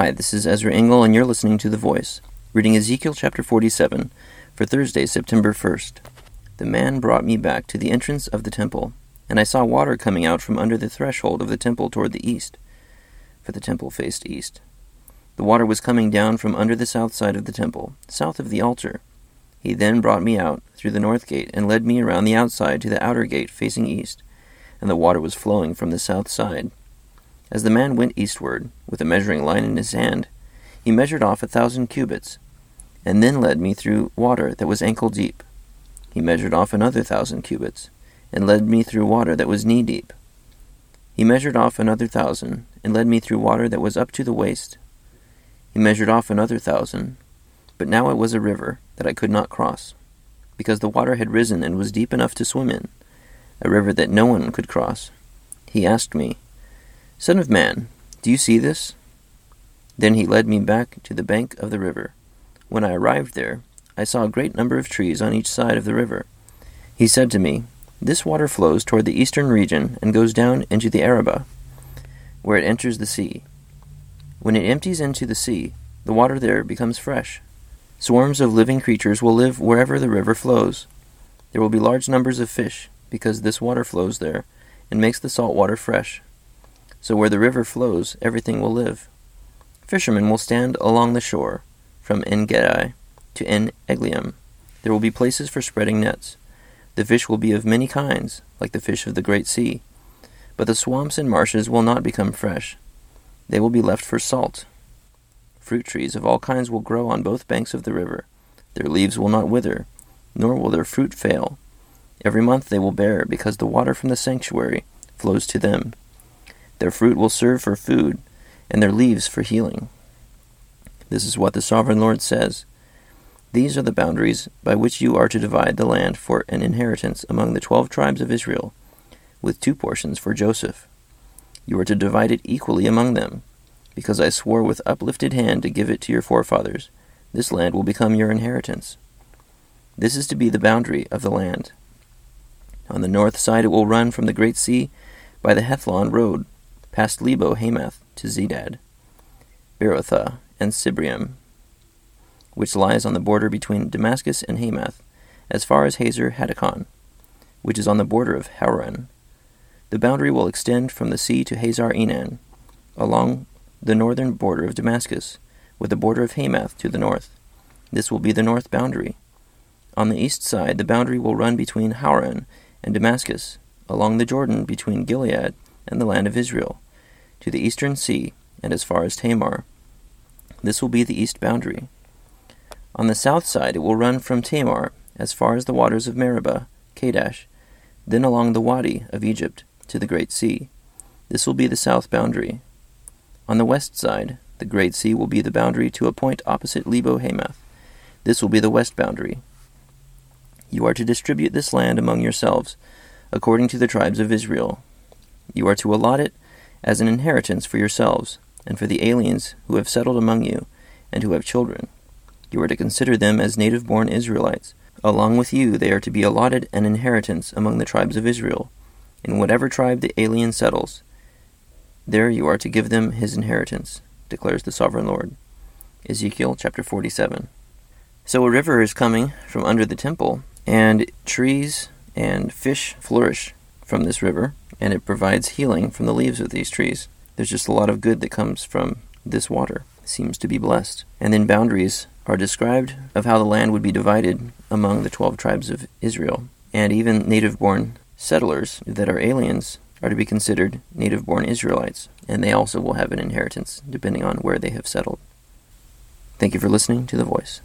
Hi, this is Ezra Engel, and you're listening to The Voice, reading Ezekiel chapter 47 for Thursday, September 1st. The man brought me back to the entrance of the temple, and I saw water coming out from under the threshold of the temple toward the east, for the temple faced east. The water was coming down from under the south side of the temple, south of the altar. He then brought me out through the north gate and led me around the outside to the outer gate facing east, and the water was flowing from the south side. As the man went eastward, with a measuring line in his hand, he measured off a thousand cubits, and then led me through water that was ankle deep. He measured off another thousand cubits, and led me through water that was knee deep. He measured off another thousand, and led me through water that was up to the waist. He measured off another thousand, but now it was a river that I could not cross, because the water had risen and was deep enough to swim in, a river that no one could cross. He asked me, Son of man, do you see this? Then he led me back to the bank of the river. When I arrived there, I saw a great number of trees on each side of the river. He said to me, This water flows toward the eastern region and goes down into the Arabah, where it enters the sea. When it empties into the sea, the water there becomes fresh. Swarms of living creatures will live wherever the river flows. There will be large numbers of fish, because this water flows there and makes the salt water fresh. So where the river flows, everything will live. Fishermen will stand along the shore, from En Gedi to En Eglaim. There will be places for spreading nets. The fish will be of many kinds, like the fish of the great sea. But the swamps and marshes will not become fresh. They will be left for salt. Fruit trees of all kinds will grow on both banks of the river. Their leaves will not wither, nor will their fruit fail. Every month they will bear, because the water from the sanctuary flows to them. Their fruit will serve for food, and their leaves for healing. This is what the sovereign Lord says. These are the boundaries by which you are to divide the land for an inheritance among the twelve tribes of Israel, with two portions for Joseph. You are to divide it equally among them, because I swore with uplifted hand to give it to your forefathers. This land will become your inheritance. This is to be the boundary of the land. On the north side it will run from the great sea by the Hethlon road past Lebo Hamath to Zedad, Berothah, and Sibraim, which lies on the border between Damascus and Hamath, as far as Hazer Hattikon, which is on the border of Hauran. The boundary will extend from the sea to Hazar Enan, along the northern border of Damascus, with the border of Hamath to the north. This will be the north boundary. On the east side, the boundary will run between Hauran and Damascus, along the Jordan between Gilead and the land of Israel, to the eastern sea, and as far as Tamar. This will be the east boundary. On the south side it will run from Tamar as far as the waters of Meribah, Kadesh, then along the Wadi of Egypt to the Great Sea. This will be the south boundary. On the west side, the Great Sea will be the boundary to a point opposite Lebo Hamath. This will be the west boundary. You are to distribute this land among yourselves, according to the tribes of Israel. You are to allot it as an inheritance for yourselves, and for the aliens who have settled among you, and who have children. You are to consider them as native born Israelites. Along with you, they are to be allotted an inheritance among the tribes of Israel. In whatever tribe the alien settles, there you are to give them his inheritance, declares the sovereign Lord. Ezekiel chapter 47. So a river is coming from under the temple, and trees and fish flourish from this river, and it provides healing from the leaves of these trees. There's just a lot of good that comes from this water. It seems to be blessed. And then boundaries are described of how the land would be divided among the 12 tribes of Israel. And even native born settlers that are aliens are to be considered native born Israelites, and they also will have an inheritance depending on where they have settled. Thank you for listening to The Voice.